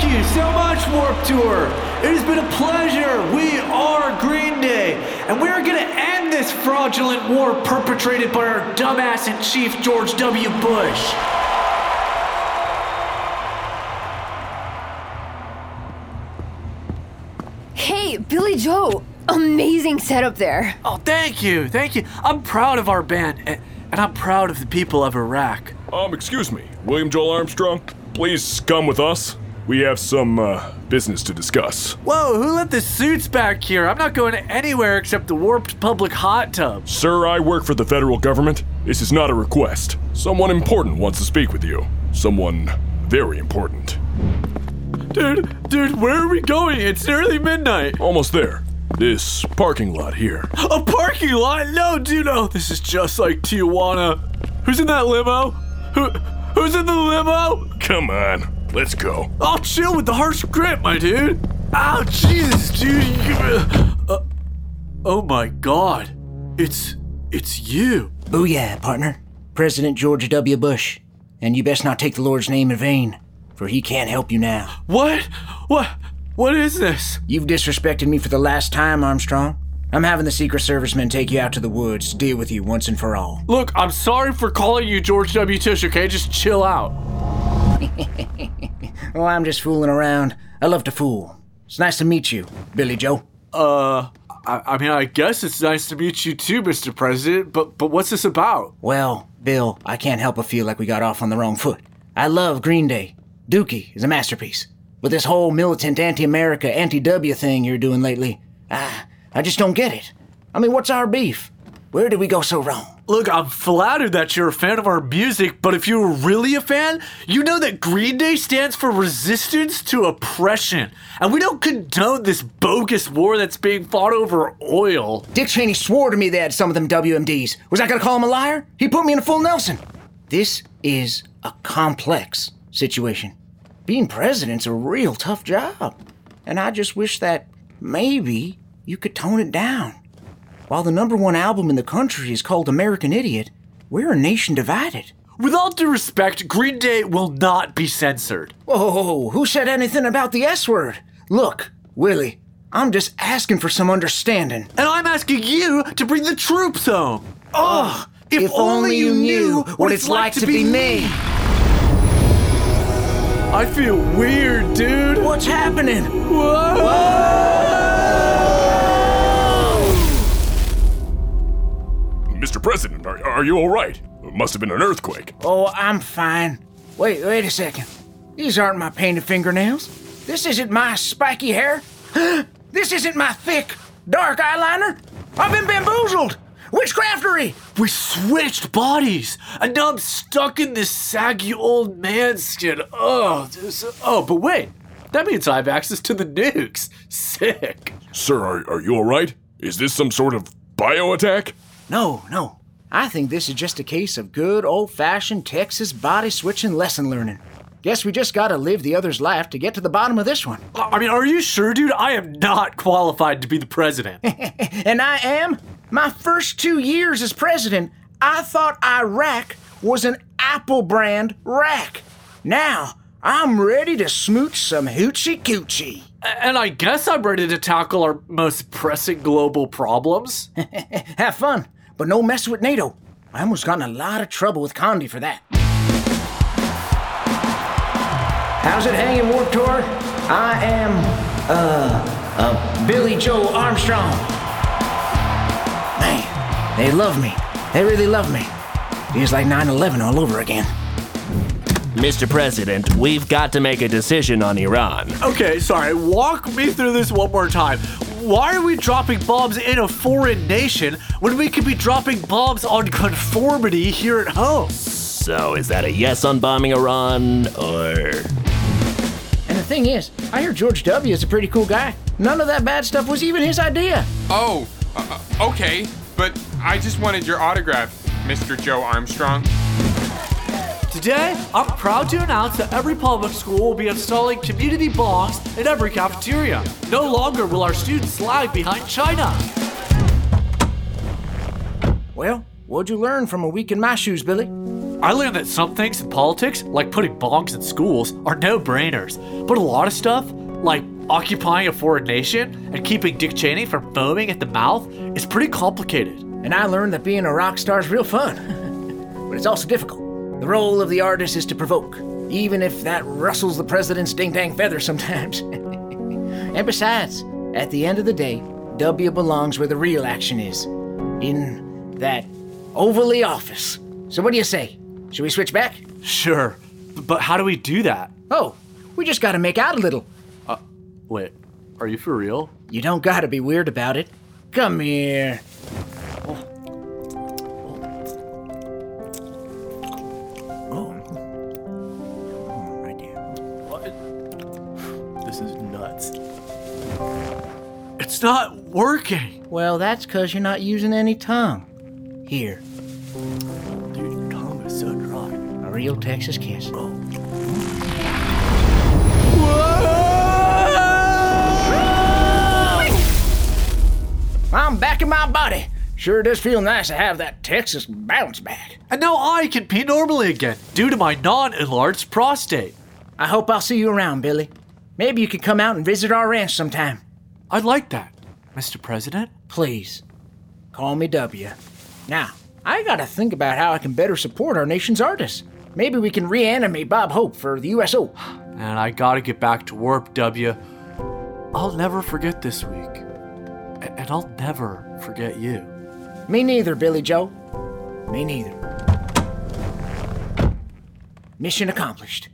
Thank you so much, Warp Tour. It has been a pleasure. We are Green Day, and we're going to end this fraudulent war perpetrated by our dumbass in chief, George W. Bush. Hey, Billie Joe, amazing setup there. Oh, thank you. Thank you. I'm proud of our band, and, and I'm proud of the people of Iraq. Um, excuse me, William Joel Armstrong? Please come with us. We have some, uh, business to discuss. Whoa, who left the suits back here? I'm not going anywhere except the warped public hot tub. Sir, I work for the federal government. This is not a request. Someone important wants to speak with you. Someone very important. Dude, dude, where are we going? It's nearly midnight. Almost there. This parking lot here. A parking lot? No, dude, no. This is just like Tijuana. Who's in that limo? Who, who's in the limo? Come on, let's go. I'll chill with the harsh grip, my dude. Ow, Jesus, dude. You- Uh, oh my God, it's it's you. Booyah, partner. President George W. Bush. And you best not take the Lord's name in vain, for he can't help you now. What? What? What is this? You've disrespected me for the last time, Armstrong. I'm having the Secret Servicemen take you out to the woods to deal with you once and for all. Look, I'm sorry for calling you George W. Tish. Okay, just chill out. Oh, I'm just fooling around. I love to fool. It's nice to meet you, Billie Joe. Uh, I, I mean, I guess it's nice to meet you too, Mr. President. But but what's this about? Well, Bill, I can't help but feel like we got off on the wrong foot. I love Green Day. Dookie is a masterpiece. But this whole militant anti-America, anti-W thing you're doing lately, ah, I just don't get it. I mean, what's our beef? Where did we go so wrong? Look, I'm flattered that you're a fan of our music, but if you were really a fan, you know that Green Day stands for resistance to oppression. And we don't condone this bogus war that's being fought over oil. Dick Cheney swore to me they had some of them WMDs. Was I gonna call him a liar? He put me in a full Nelson. This is a complex situation. Being president's a real tough job. And I just wish that maybe you could tone it down. While the number one album in the country is called American Idiot, we're a nation divided. With all due respect, Green Day will not be censored. Whoa, who said anything about the S word? Look, Willie, I'm just asking for some understanding. And I'm asking you to bring the troops home. Oh, if, only you knew what it's like to be me. I feel weird, dude. What's happening? Mr. President, are, are you alright? Must have been an earthquake. Oh, I'm fine. Wait, wait a second. These aren't my painted fingernails. This isn't my spiky hair. this isn't my thick, dark eyeliner. I've been bamboozled. Witchcraftery. We switched bodies, and now I'm stuck in this saggy old man skin. Oh, this, oh, but wait, that means I have access to the nukes. Sick. Sir, are, are you alright? Is this some sort of bio attack? No, no. I think this is just a case of good old fashioned Texas body switching lesson learning. Guess we just gotta live the other's life to get to the bottom of this one. I mean, are you sure, dude? I am not qualified to be the president. And I am. My first two years as president, I thought Iraq was an Apple brand rack. Now, I'm ready to smooch some hoochie coochie. and I guess I'm ready to tackle our most pressing global problems. Have fun, but no mess with NATO. I almost got in a lot of trouble with Condi for that. How's it hanging, Warp Tour? I am, uh, uh, Billie Joe Armstrong. Man, they love me. They really love me. Feels like 9 11 all over again. Mr. President, we've got to make a decision on Iran. Okay, sorry, walk me through this one more time. Why are we dropping bombs in a foreign nation when we could be dropping bombs on conformity here at home? So, is that a yes on bombing Iran, or. And the thing is, I hear George W. is a pretty cool guy. None of that bad stuff was even his idea. Oh, uh, uh, okay, but I just wanted your autograph, Mr. Joe Armstrong. Today, I'm proud to announce that every public school will be installing community bongs in every cafeteria. No longer will our students lag behind China. Well, what'd you learn from a week in my shoes, Billie? I learned that some things in politics, like putting bongs in schools, are no brainers. But a lot of stuff, like occupying a foreign nation and keeping Dick Cheney from foaming at the mouth, is pretty complicated. And I learned that being a rock star is real fun. but it's also difficult. The role of the artist is to provoke, even if that rustles the president's ding dang feathers sometimes. and besides, at the end of the day, W belongs where the real action is in that overly office. So, what do you say? Should we switch back? Sure, but how do we do that? Oh, we just gotta make out a little. Uh, Wait, are you for real? You don't gotta be weird about it. Come here. This is nuts. It's not working. Well, that's because you're not using any tongue. Here, Dude, your tongue is so dry. a real Texas kiss. Oh. I'm back in my body. Sure does feel nice to have that Texas bounce back. And now I can pee normally again due to my non enlarged prostate. I hope I'll see you around, Billie. Maybe you could come out and visit our ranch sometime. I'd like that, Mr. President. Please, call me W. Now, I gotta think about how I can better support our nation's artists. Maybe we can reanimate Bob Hope for the USO. And I gotta get back to work, W. I'll never forget this week. And I'll never forget you. Me neither, Billie Joe. Me neither. Mission accomplished.